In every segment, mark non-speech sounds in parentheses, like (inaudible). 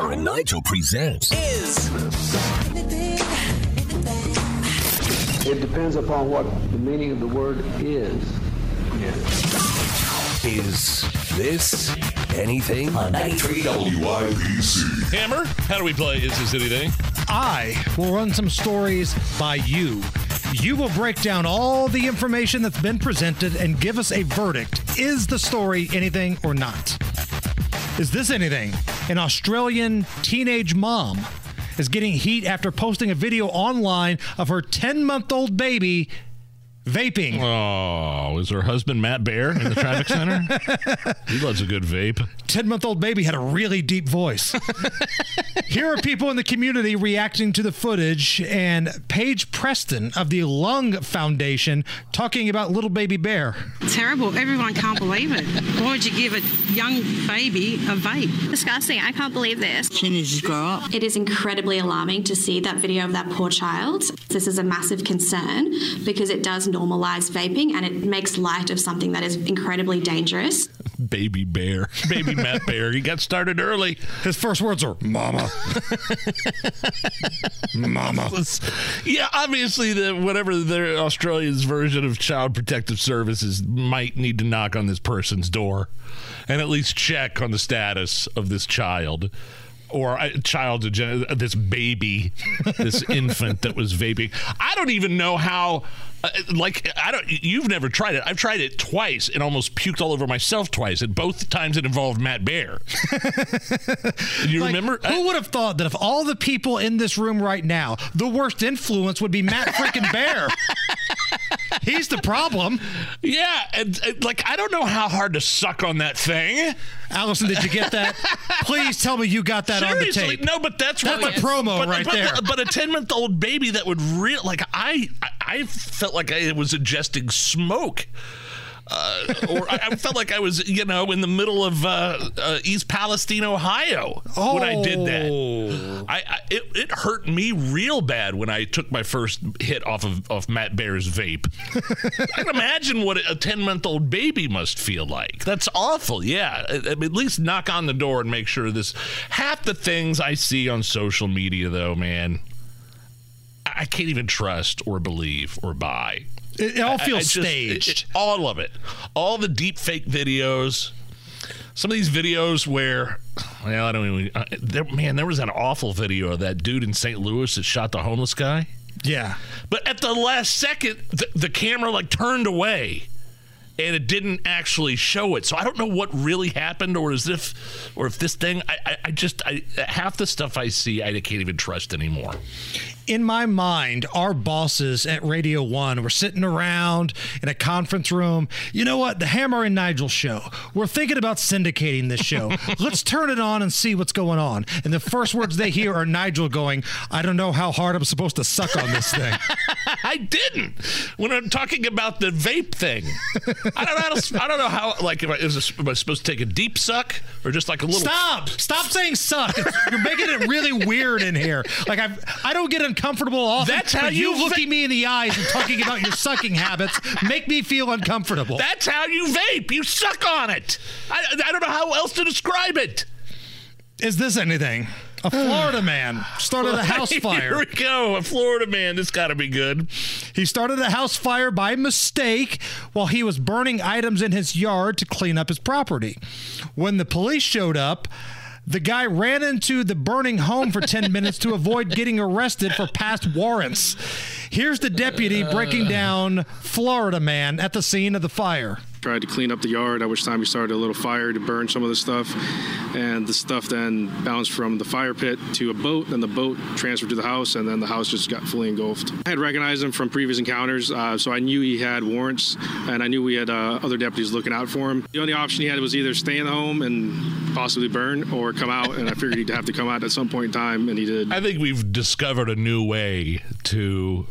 Hammer and Nigel presents Is It depends upon what the meaning of the word is. Is This Anything? on 93 WIBC? Hammer, how do we play Is This Anything? I will run some stories by you. You will break down all the information that's been presented and give us a verdict. Is the story anything or not? Is this anything? An Australian teenage mom is getting heat after posting a video online of her 10 month old baby vaping. Oh, is her husband Matt Bear in the traffic center? (laughs) he loves a good vape. 10 month old baby had a really deep voice. (laughs) Here are people in the community reacting to the footage, and Paige Preston of the Lung Foundation talking about little baby bear. terrible. Everyone can't believe it. Why would you give a young baby a vape? disgusting. I can't believe this. Teenagers grow up. It is incredibly alarming to see that video of that poor child. This is a massive concern because it does normalize vaping and it makes light of something that is incredibly dangerous. Baby Bear. (laughs) Baby Matt Bear. He got started early. His first words are, Mama. (laughs) Mama. Yeah, obviously, the whatever their Australians' version of Child Protective Services might need to knock on this person's door and at least check on the status of this child. Or a child, this baby, this (laughs) infant that was vaping. I don't even know how. Uh, like I don't. You've never tried it. I've tried it twice and almost puked all over myself twice. And both times it involved Matt Bear. (laughs) you Like, remember? who would have thought that of all the people in this room right now, the worst influence would be Matt freaking Bear? (laughs) He's the problem. Yeah, and, and, like I don't know how hard to suck on that thing. Allison, did you get that? Please tell me you got that on the Seriously, tape. no, but that's That's what a promo but, right but, there. But a ten month old baby that would real like I, I I felt like I was ingesting smoke. Uh, or I, I felt like I was, you know, in the middle of uh, uh, East Palestine, Ohio, when I did Oh. that. I, I it, it hurt me real bad when I took my first hit off of off Matt Bear's vape. (laughs) I can imagine what a ten month old baby must feel like. That's awful. Yeah, at, at least knock on the door and make sure this. Half the things I see on social media, though, man, I can't even trust or believe or buy. It, it all feels just- staged. it- all of it. All the deep fake videos. Some of these videos where, well, I don't even. Uh, there, man, there was an awful video of that dude in St. Louis that shot the homeless guy. yeah. But at the last second, the, the camera like turned away, and it didn't actually show it. So I don't know what really happened, or as if, or if this thing. I, I, I just, I half the stuff I see, I can't even trust anymore. In my mind, our bosses at Radio One were sitting around in a conference room. You know what? The Hammer and Nigel show. We're thinking about syndicating this show. (laughs) Let's turn it on and see what's going on. And the first words they hear are Nigel going, I don't know how hard I'm supposed to suck on this thing. (laughs) (laughs) I didn't. When I'm talking about the vape thing, I don't know. How to, I don't know how. Like, if I, is this, am I supposed to take a deep suck or just like a little? Stop! Stop saying suck. You're making it really weird in here. Like I, I don't get uncomfortable often. That's how you, you looking va- me in the eyes and talking about your sucking habits make me feel uncomfortable. That's how you vape. You suck on it. I, I don't know how else to describe it. Is this anything? A Florida man started a (laughs) house fire. Here we go. A Florida man. This got to be good. He started a house fire by mistake while he was burning items in his yard to clean up his property. When the police showed up, the guy ran into the burning home for 10 (laughs) minutes to avoid getting arrested for past warrants. Here's the deputy breaking down Florida man at the scene of the fire. Tried to clean up the yard, at which time we started a little fire to burn some of the stuff. And the stuff then bounced from the fire pit to a boat, then the boat transferred to the house, and then the house just got fully engulfed. I had recognized him from previous encounters, uh, so I knew he had warrants, and I knew we had uh, other deputies looking out for him. The only option he had was either stay in the home and possibly burn, or come out, and I figured he'd have to come out at some point in time, and he did. I think we've discovered a new way to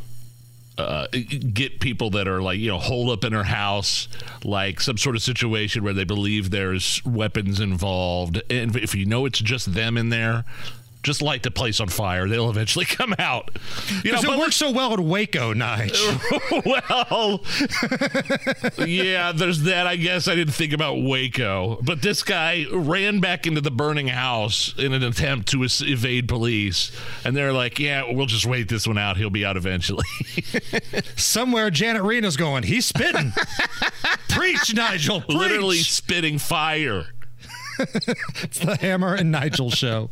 uh, get people that are like you know holed up in her house, like some sort of situation where they believe there's weapons involved, and if you know it's just them in there. Just light the place on fire; they'll eventually (laughs) come out. You know, it works so well at Waco, Nige. (laughs) well, yeah, there's that. I guess I didn't think about Waco, but this guy ran back into the burning house in an attempt to evade police, and they're like, "Yeah, we'll just wait this one out. He'll be out eventually." (laughs) Somewhere, Janet Reno's going. He's spitting. preach, Nigel. Preach. Literally spitting fire. it's the Hammer and Nigel show.